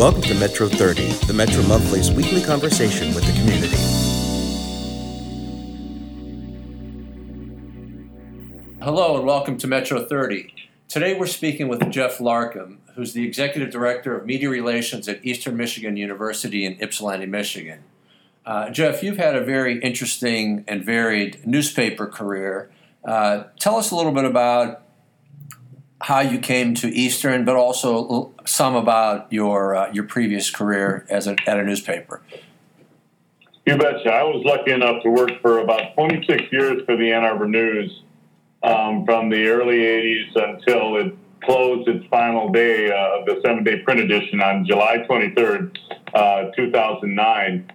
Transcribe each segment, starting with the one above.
Welcome to Metro 30, the Metro Monthly's weekly conversation with the community. Hello and welcome to Metro 30. Today we're speaking with Geoff Larcom, who's the Executive Director of Media Relations at Eastern Michigan University in Ypsilanti, Michigan. Uh, Geoff, you've had a very interesting and varied newspaper career. Uh, tell us a little bit about how you came to Eastern, but also some about your uh, your previous career as a, at a newspaper. You betcha. I was lucky enough to work for about 26 years for the Ann Arbor News um, from the early 80s until it closed its final day uh, of the seven day print edition on July 23rd, uh, 2009.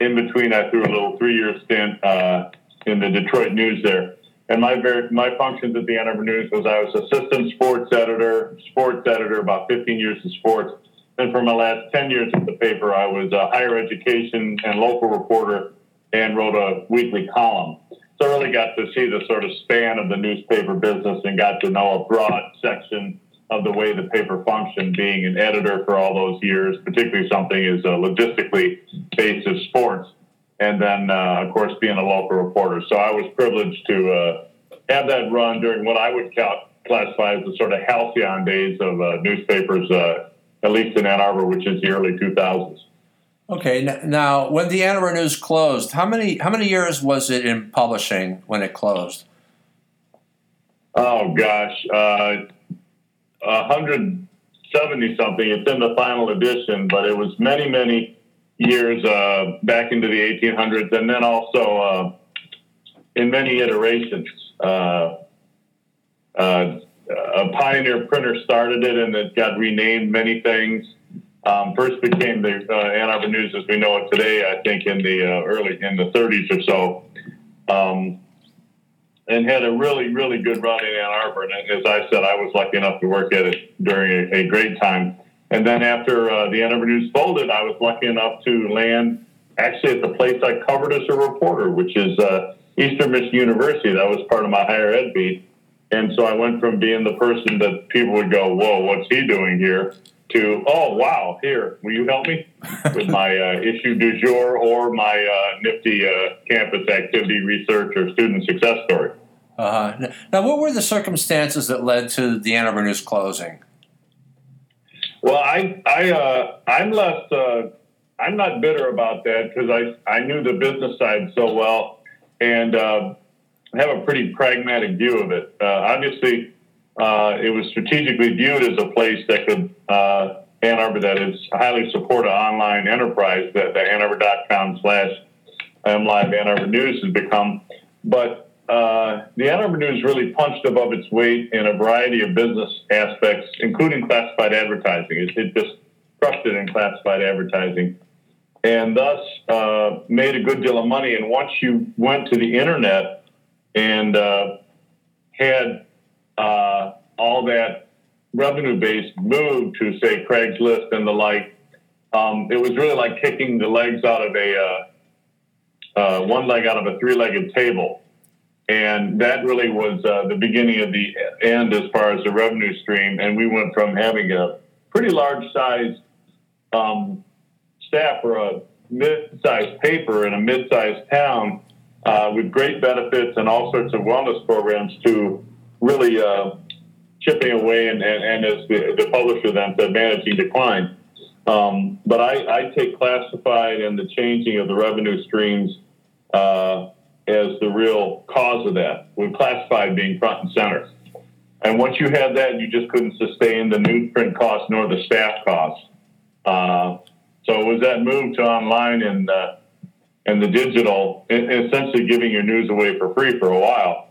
In between, I threw a little three year stint uh, in the Detroit News there. And my very, my functions at the Ann Arbor News was I was assistant sports editor, sports editor, about 15 years in sports. And for my last 10 years at the paper, I was a higher education and local reporter and wrote a weekly column. So I really got to see the sort of span of the newspaper business and got to know a broad section of the way the paper functioned, being an editor for all those years, particularly something as uh, logistically based as sports and then uh, of course being a local reporter. So I was privileged to uh, have that run during what I would count, classify as the sort of halcyon days of uh, newspapers, uh, at least in Ann Arbor, which is the early 2000s. Okay, now when the Ann Arbor News closed, how many how many years was it in publishing when it closed? Oh gosh, uh, 170 something. It's in the final edition, but it was many many years uh, back into the 1800s, and then also uh, in many iterations. Uh, uh, a pioneer printer started it, and it got renamed many things. Um, first became the uh, Ann Arbor News as we know it today. I think in the uh, early in the 30s or so. Um, and had a really, really good run in Ann Arbor. And as I said, I was lucky enough to work at it during a, a great time. And then after uh, the Ann Arbor News folded, I was lucky enough to land actually at the place I covered as a reporter, which is uh, Eastern Michigan University. That was part of my higher ed beat. And so I went from being the person that people would go, whoa, what's he doing here? To, oh, wow, here, will you help me with my uh, issue du jour or my uh, nifty uh, campus activity research or student success story? Uh-huh. Now, what were the circumstances that led to the Ann Arbor News closing? Well, I, I, uh, I'm less, uh, I'm not bitter about that because I, I knew the business side so well and uh, have a pretty pragmatic view of it. Uh, obviously, uh, it was strategically viewed as a place that could, uh, Ann Arbor, that is highly supported online enterprise that the annarbor.com slash MLive Ann Arbor News has become. But uh, the Ann Arbor News really punched above its weight in a variety of business aspects, including classified advertising. It, it just crushed it in classified advertising, and thus uh, made a good deal of money. And once you went to the internet and uh, had uh, all that revenue base moved to, say, Craigslist and the like, um, it was really like kicking the legs out of a uh, one leg out of a three-legged table and that really was uh, the beginning of the end as far as the revenue stream. And we went from having a pretty large size um, staff for a mid-sized paper in a mid-sized town uh, with great benefits and all sorts of wellness programs to really uh, chipping away and, and, and as the, the, publisher then said, managing decline. Um, but I, I, take classified and the changing of the revenue streams uh, as the real cause of that, with classified being front and center. And once you had that, you just couldn't sustain the newsprint cost nor the staff costs. Uh, so was that move to online and uh, and the digital, essentially giving your news away for free for a while,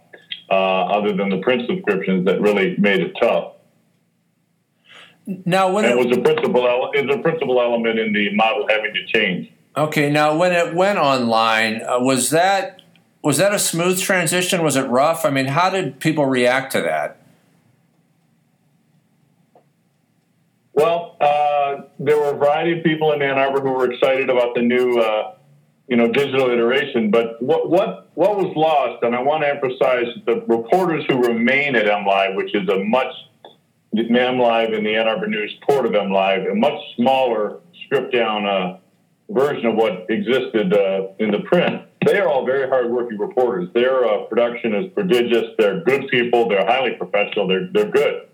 uh, other than the print subscriptions that really made it tough. Now, when it, it was a principal, is a principal element in the model having to change. Okay, now when it went online, uh, was that was that a smooth transition? Was it rough? I mean, how did people react to that? Well, uh, there were a variety of people in Ann Arbor who were excited about the new, uh, you know, digital iteration. But what what what was lost, and I want to emphasize the reporters who remain at MLive, which is a much M Live and the Ann Arbor News Port of M Live, a much smaller, stripped down uh, version of what existed uh, in the print. They are all very hardworking reporters. Their uh, production is prodigious. They're good people. They're highly professional. They're they're good.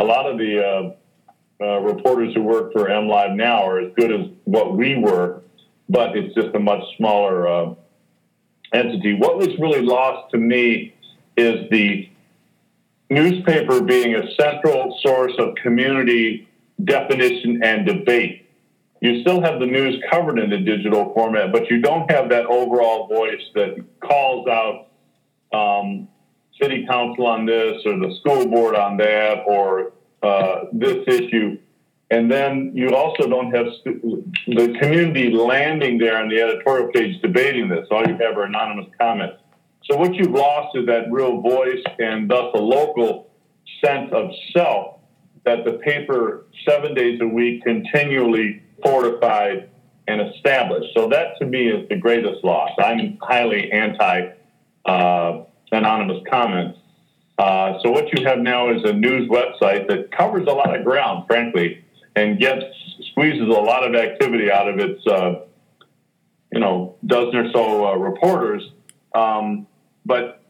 A lot of the uh, reporters who work for M Live now are as good as what we were, but it's just a much smaller uh, entity. What was really lost to me is the newspaper being a central source of community definition and debate. You still have the news covered in the digital format, but you don't have that overall voice that calls out um, city council on this or the school board on that or uh, this issue. And then you also don't have the community landing there on the editorial page debating this. All you have are anonymous comments. So what you've lost is that real voice and thus a local sense of self that the paper seven days a week continually fortified and established. So that to me is the greatest loss. I'm highly anti uh, anonymous comments. Uh, so what you have now is a news website that covers a lot of ground, frankly, and gets squeezes a lot of activity out of its, uh, you know, dozen or so uh, reporters, um, but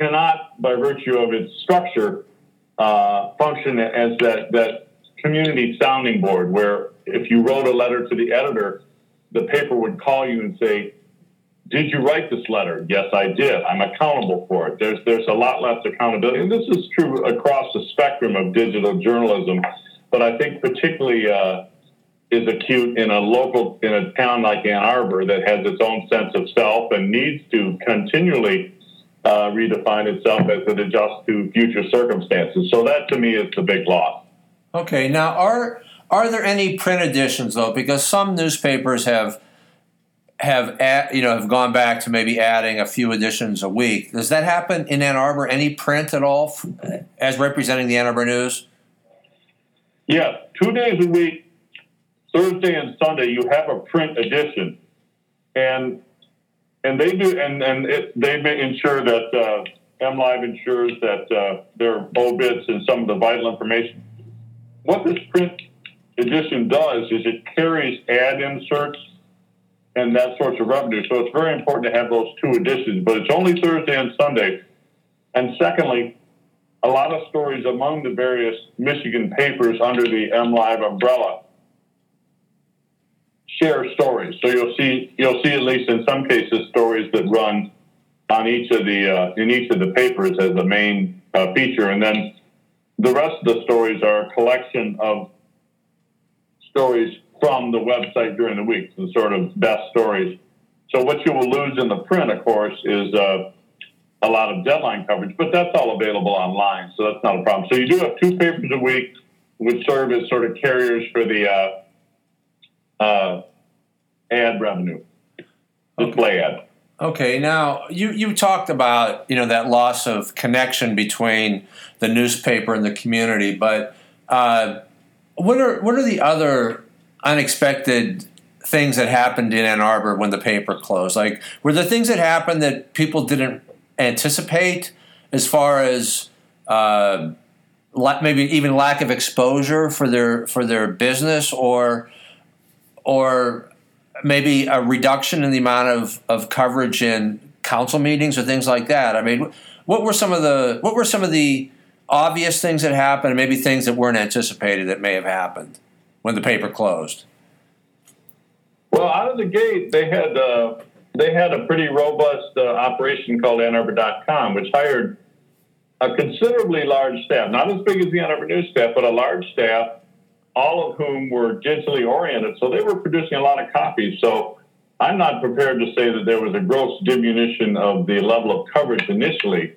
cannot, by virtue of its structure, uh, function as that that community sounding board, where if you wrote a letter to the editor, the paper would call you and say, did you write this letter? Yes, I did. I'm accountable for it. There's there's a lot less accountability, and this is true across the spectrum of digital journalism. But I think particularly uh, is acute in a local in a town like Ann Arbor that has its own sense of self and needs to continually uh, redefine itself as it adjusts to future circumstances. So that to me is the big loss. Okay, now are are there any print editions though? Because some newspapers have have at, you know have gone back to maybe adding a few editions a week. Does that happen in Ann Arbor? Any print at all as representing the Ann Arbor News? Yeah, two days a week, Thursday and Sunday. You have a print edition, and and they do, and and it, they ensure that uh, MLive ensures that uh, there are obits and some of the vital information. What this print edition does is it carries ad inserts and that source of revenue. So it's very important to have those two editions, but it's only Thursday and Sunday. And secondly, a lot of stories among the various Michigan papers under the MLive umbrella share stories. So you'll see you'll see at least in some cases stories that run on each of the uh, in each of the papers as the main uh, feature, and then the rest of the stories are a collection of stories from the website during the week, the sort of best stories. So what you will lose in the print, of course, is uh, a lot of deadline coverage, but that's all available online, so that's not a problem. So you do have two papers a week, which serve as sort of carriers for the uh, uh, ad revenue, display okay. ad. Okay, now you, you talked about you know that loss of connection between the newspaper and the community, but uh, what are what are the other unexpected things that happened in Ann Arbor when the paper closed? Like, were there things that happened that people didn't anticipate as far as uh, maybe even lack of exposure for their for their business, or or maybe a reduction in the amount of, of coverage in council meetings or things like that? I mean, what were some of the what were some of the obvious things that happened, and maybe things that weren't anticipated that may have happened? When the paper closed? Well, out of the gate, they had uh, they had a pretty robust uh, operation called AnnArbor.com, which hired a considerably large staff, not as big as the Ann Arbor News staff, but a large staff, all of whom were digitally oriented. So they were producing a lot of copies. So I'm not prepared to say that there was a gross diminution of the level of coverage initially.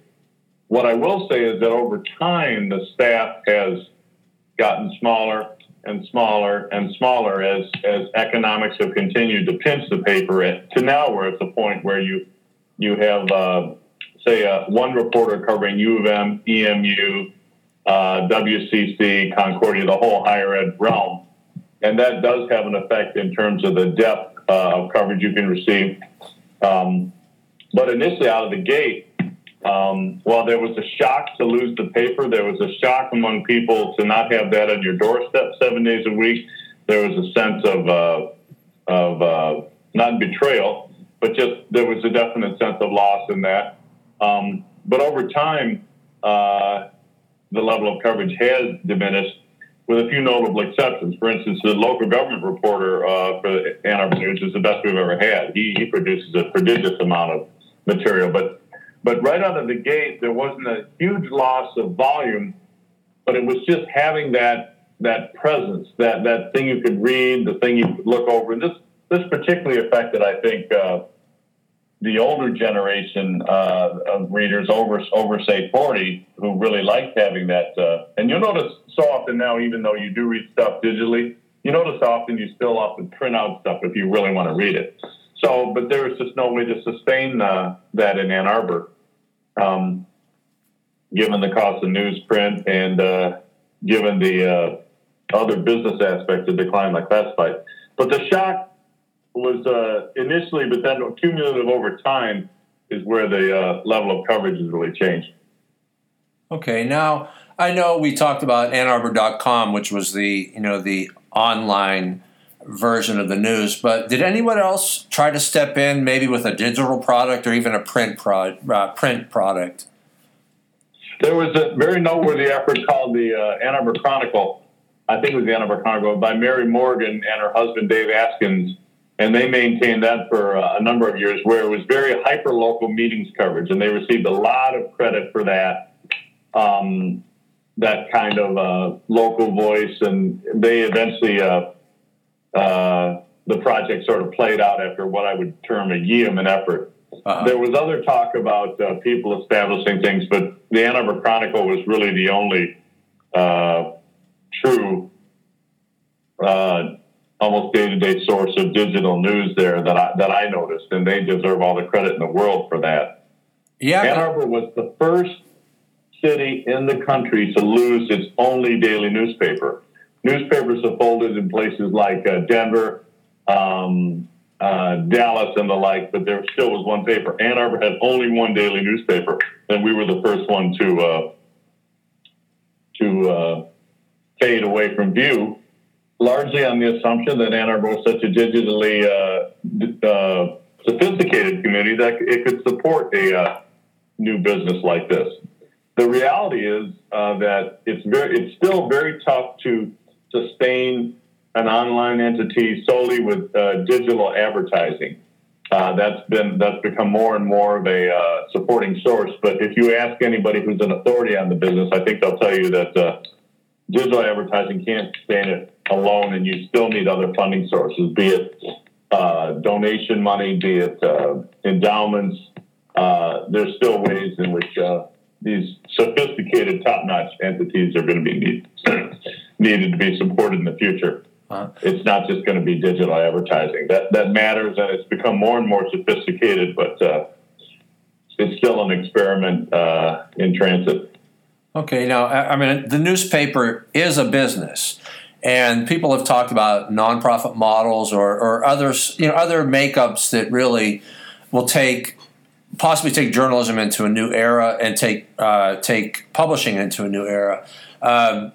What I will say is that over time, the staff has gotten smaller and smaller and smaller as as economics have continued to pinch the paper at, to now where it's a point where you you have uh, say uh, one reporter covering U of M, EMU, uh, WCC, Concordia, the whole higher ed realm, and that does have an effect in terms of the depth uh, of coverage you can receive. Um, but initially, out of the gate, Um, while there was a shock to lose the paper, there was a shock among people to not have that on your doorstep seven days a week. There was a sense of uh, of uh, not betrayal, but just there was a definite sense of loss in that. Um, but over time, uh, the level of coverage has diminished, with a few notable exceptions. For instance, the local government reporter uh, for Ann Arbor News is the best we've ever had. He, he produces a prodigious amount of material, but but right out of the gate, there wasn't a huge loss of volume, but it was just having that that presence, that that thing you could read, the thing you could look over. And this this particularly affected, I think, uh, the older generation uh, of readers over over say 40 who really liked having that. Uh, and you'll notice so often now, even though you do read stuff digitally, you notice often you still often print out stuff if you really want to read it. So, but there was just no way to sustain uh, that in Ann Arbor, um, given the cost of newsprint and uh, given the uh, other business aspects of decline like classified. But the shock was uh, initially, but then cumulative over time is where the uh, level of coverage has really changed. Okay, now I know we talked about AnnArbor.com, which was the you know the online version of the news, but did anyone else try to step in, maybe with a digital product or even a print pro- uh, print product? There was a very noteworthy effort called the uh, Ann Arbor Chronicle. I think it was the Ann Arbor Chronicle by Mary Morgan and her husband Dave Askins and they maintained that for uh, a number of years, where it was very hyper local meetings coverage, and they received a lot of credit for that. Um, that kind of uh, local voice, and they eventually uh, uh, the project sort of played out after what I would term a yeoman effort. Uh-huh. There was other talk about uh, people establishing things, but the Ann Arbor Chronicle was really the only uh, true almost day to day source of digital news there that I, that I noticed, and they deserve all the credit in the world for that. Yeah, Ann Arbor was the first city in the country to lose its only daily newspaper. Newspapers have folded in places like uh, Denver, um, uh, Dallas, and the like, but there still was one paper. Ann Arbor had only one daily newspaper, and we were the first one to uh, to uh, fade away from view largely on the assumption that Ann Arbor was such a digitally uh, uh, sophisticated community that it could support a new business like this. The reality is that it's very, it's still very tough to sustain an online entity solely with uh, digital advertising. Uh, that's been that's become more and more of a supporting source. But if you ask anybody who's an authority on the business, I think they'll tell you that digital advertising can't stand it alone, and you still need other funding sources, be it uh, donation money, be it uh, endowments. Uh, there's still ways in which uh, these sophisticated, top-notch entities are going to be need, needed to be supported in the future. Uh-huh. It's not just going to be digital advertising. That that matters, and it's become more and more sophisticated, but uh, it's still an experiment uh, in transit. Okay, now I mean the newspaper is a business, and people have talked about nonprofit models or, or others, you know, other makeups that really will take possibly take journalism into a new era and take uh, take publishing into a new era. Um,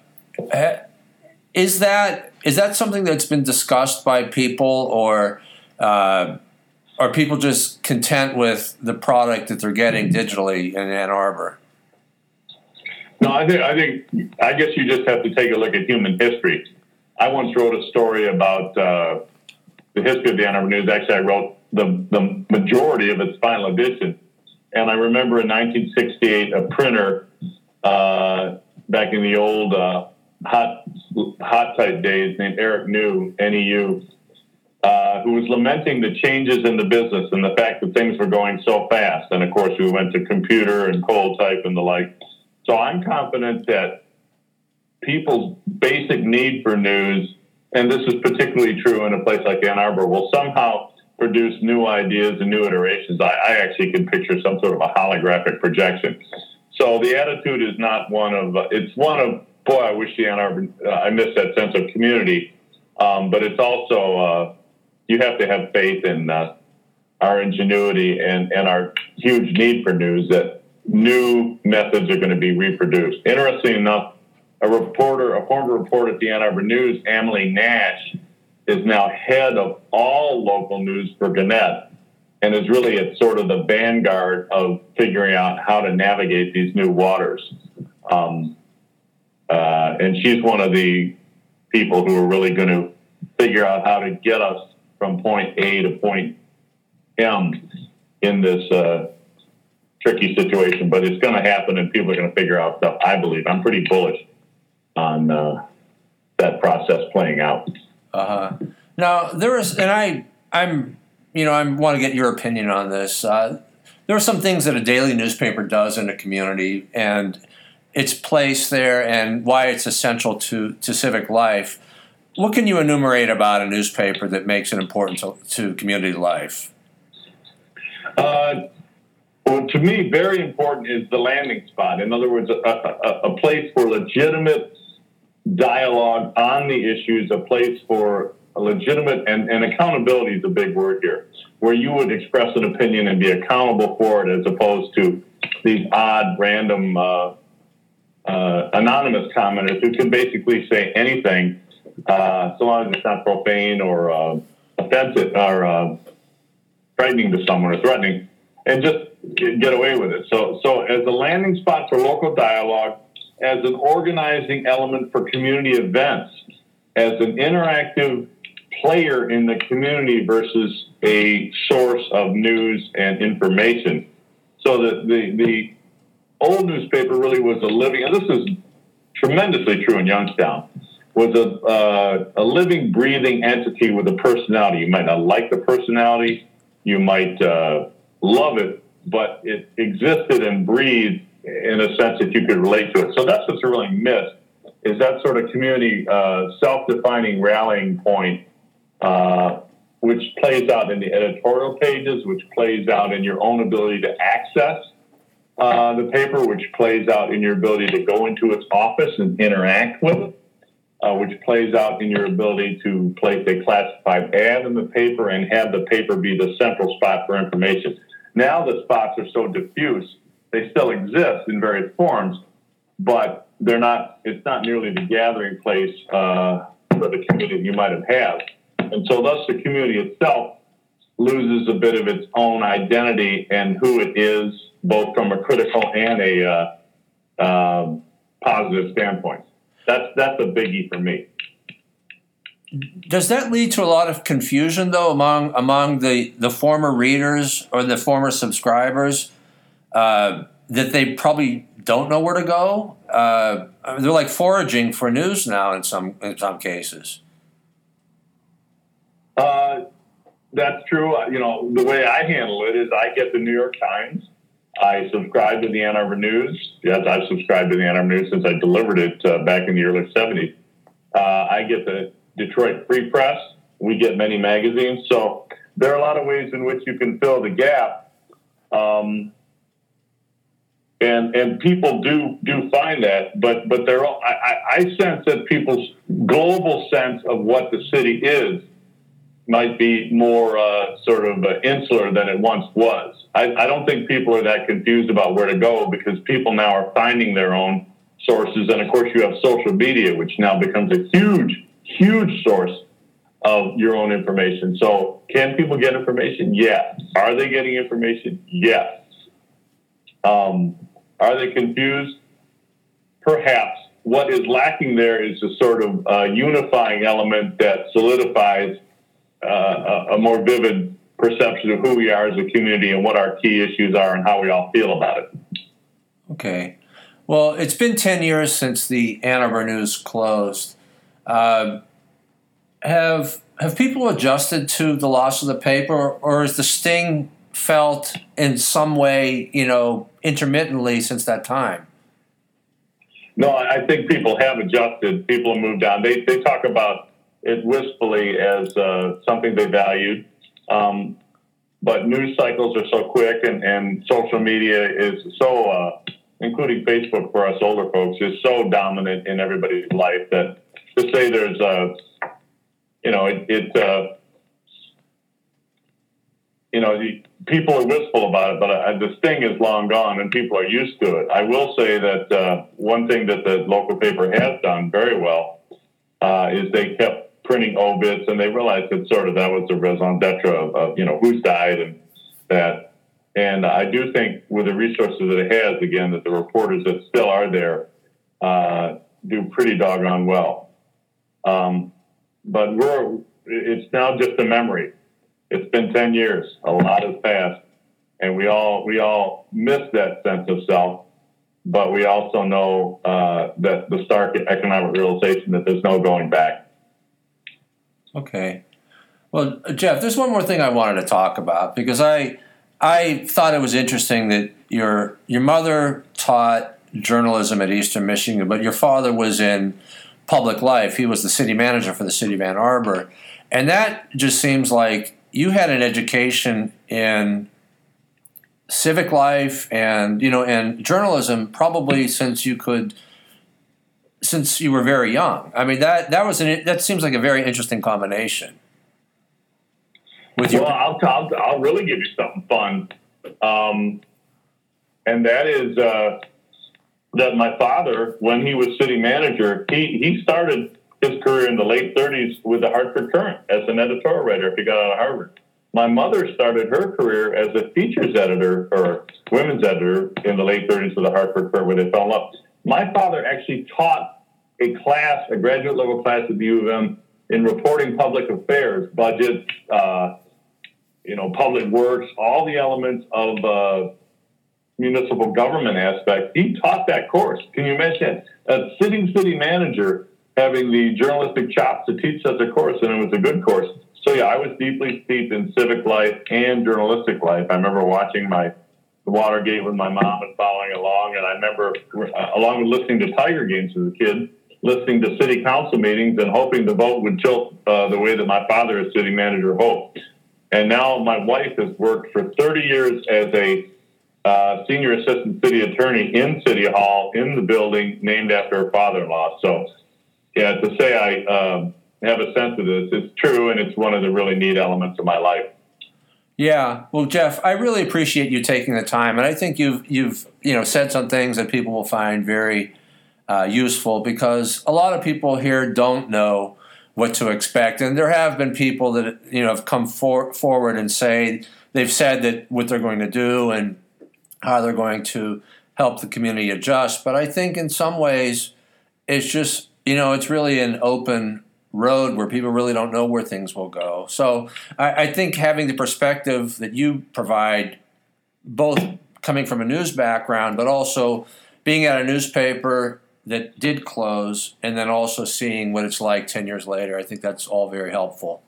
is that is that something that's been discussed by people, or uh, are people just content with the product that they're getting digitally in Ann Arbor? No, I think I think I guess you just have to take a look at human history. I once wrote a story about uh, the history of the Ann Arbor News. Actually, I wrote the the majority of its final edition, and I remember in 1968 a printer uh, back in the old uh, hot hot type days named Eric New Neu. Uh, who was lamenting the changes in the business and the fact that things were going so fast. And of course, we went to computer and cold type and the like. So I'm confident that people's basic need for news, and this is particularly true in a place like Ann Arbor, will somehow produce new ideas and new iterations. I, I actually can picture some sort of a holographic projection. So the attitude is not one of, it's one of, boy, I wish the Ann Arbor, uh, I miss that sense of community. Um, but it's also, uh, you have to have faith in uh, our ingenuity and, and our huge need for news that new methods are going to be reproduced. Interesting enough, a reporter, a former reporter at the Ann Arbor News, Emily Nash, is now head of all local news for Gannett and is really at sort of the vanguard of figuring out how to navigate these new waters. Um, and she's one of the people who are really going to figure out how to get us from point A to point M in this uh, tricky situation. But it's going to happen, and people are going to figure out stuff. I believe. I'm pretty bullish on uh, that process playing out. Uh huh. Now there is, and I, I'm you know, I want to get your opinion on this. Uh, there are some things that a daily newspaper does in a community and its place there and why it's essential to, to civic life. What can you enumerate about a newspaper that makes it important to, to community life? Uh, well, to me, very important is the landing spot. In other words, a, a, a place for legitimate dialogue on the issues, a place for legitimate and, and accountability is a big word here, where you would express an opinion and be accountable for it as opposed to these odd, random, uh, uh, anonymous commenters who can basically say anything uh, so long as it's not profane or uh, offensive or uh, frightening to someone or threatening, and just get away with it. So, so as a landing spot for local dialogue, as an organizing element for community events, as an interactive player in the community versus a source of news and information. So that the, the old newspaper really was a living, and this is tremendously true in Youngstown, was a, uh, a living, breathing entity with a personality. You might not like the personality, you might uh, love it, but it existed and breathed in a sense that you could relate to it. So that's what's really missed is that sort of community uh, self-defining rallying point uh, which plays out in the editorial pages, which plays out in your own ability to access uh, the paper, which plays out in your ability to go into its office and interact with it, uh, which plays out in your ability to place a classified ad in the paper and have the paper be the central spot for information. Now the spots are so diffuse, they still exist in various forms, but they're not. It's not nearly the gathering place uh, for the community you might have had. And so, thus, the community itself loses a bit of its own identity and who it is, both from a critical and a uh, uh, positive standpoint. That's that's a biggie for me. Does that lead to a lot of confusion, though, among among the, the former readers or the former subscribers, uh, that they probably don't know where to go? Uh, they're like foraging for news now in some in some cases. Uh, that's true. You know, the way I handle it is I get the New York Times. I subscribe to the Ann Arbor News. Yes, I've subscribed to the Ann Arbor News since I delivered it uh, back in the early 70s. Uh, I get the Detroit Free Press. We get many magazines. So there are a lot of ways in which you can fill the gap. Um, and and people do do find that, but but they're all, I, I sense that people's global sense of what the city is might be more uh, sort of uh, insular than it once was. I, I, don't think people are that confused about where to go because people now are finding their own sources. And of course, you have social media, which now becomes a huge, huge source of your own information. So, can people get information? Yes. Are they getting information? Yes. Um, are they confused? Perhaps. What is lacking there is a sort of uh, unifying element that solidifies uh, a more vivid perception of who we are as a community and what our key issues are and how we all feel about it. Okay. Well, it's been 10 years since the Ann Arbor News closed. Uh, have have people adjusted to the loss of the paper, or is the sting felt in some way, you know, intermittently since that time? No, I think people have adjusted. People have moved on. They they talk about it wistfully as uh, something they valued. Um, but news cycles are so quick, and, and social media is so, uh, including Facebook for us older folks, is so dominant in everybody's life that to say there's, a, uh, you know, it, it uh, you know, people are wistful about it, but uh, the sting is long gone and people are used to it. I will say that uh, one thing that the local paper has done very well uh, is they kept printing obits and they realized that sort of that was the raison d'etre of, of, you know, who's died and that. And I do think with the resources that it has, again, that the reporters that still are there uh, do pretty doggone well. Um, but we're, it's now just a memory it's been 10 years. A lot has passed. And we all, we all miss that sense of self, but we also know uh, that the stark economic realization that there's no going back. Okay. Well, Geoff, there's one more thing I wanted to talk about because I, I thought it was interesting that your your mother taught journalism at Eastern Michigan, but your father was in public life. He was the city manager for the city of Ann Arbor, and that just seems like you had an education in civic life and you know and journalism probably since you could since you were very young. I mean that that was an that seems like a very interesting combination. With well, I'll, I'll, I'll really give you something fun, um, and that is uh, that my father, when he was city manager, he he started his career in the late 30s with the Hartford Courant as an editorial writer if he got out of Harvard. My mother started her career as a features editor or women's editor in the late 30s with the Hartford Courant where they fell in love. My father actually taught a class, a graduate level class at the U of M in reporting public affairs, budgets, uh, you know, public works, all the elements of uh, municipal government aspect. He taught that course. Can you imagine a sitting city manager having the journalistic chops to teach such a course, and it was a good course. So yeah, I was deeply steeped in civic life and journalistic life. I remember watching my Watergate with my mom and following along, and I remember uh, along with listening to Tiger games as a kid, listening to city council meetings and hoping the vote would tilt uh, the way that my father, as city manager, hoped. And now my wife has worked for 30 years as a uh, senior assistant city attorney in City Hall in the building named after her father-in-law. So yeah, to say I um, have a sense of this, it's true, and it's one of the really neat elements of my life. Yeah, well, Geoff, I really appreciate you taking the time, and I think you've you've you know said some things that people will find very uh, useful because a lot of people here don't know what to expect, and there have been people that you know have come for, forward and say they've said that what they're going to do and how they're going to help the community adjust, but I think in some ways it's just you know, it's really an open road where people really don't know where things will go. So I, I, think having the perspective that you provide, both coming from a news background, but also being at a newspaper that did close, and then also seeing what it's like 10 years later, I think that's all very helpful.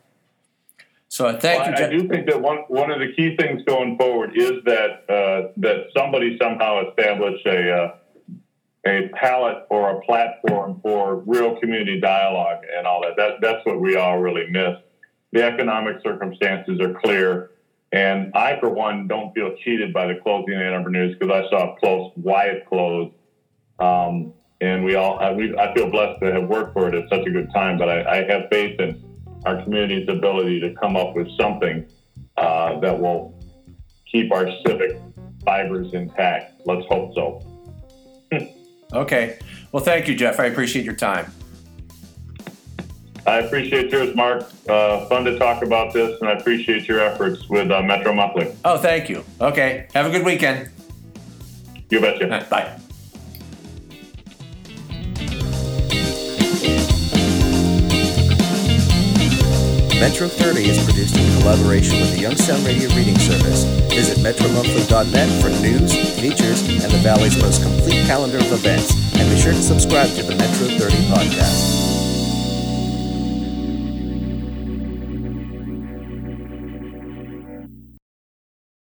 So thank well, you. I do think that one one of the key things going forward is that uh, that somebody somehow establish a uh, a palette or a platform for real community dialogue and all that. that that's what we all really miss. The economic circumstances are clear. And I, for one, don't feel cheated by the closing of Ann News because I saw it close why it closed. Um, and we all, I, we, I, feel blessed to have worked for it at such a good time, but I, I have faith in our community's ability to come up with something uh, that will keep our civic fibers intact. Let's hope so. Okay. Well, thank you, Geoff. I appreciate your time. I appreciate yours, Mark. Uh, fun to talk about this, and I appreciate your efforts with uh, Metro Monthly. Oh, thank you. Okay. Have a good weekend. You betcha. Bye. Metro 30 is produced in collaboration with the Youngstown Radio Reading Service. Visit metromonthly.net for news, features, and the Valley's most complete calendar of events. And be sure to subscribe to the Metro 30 podcast.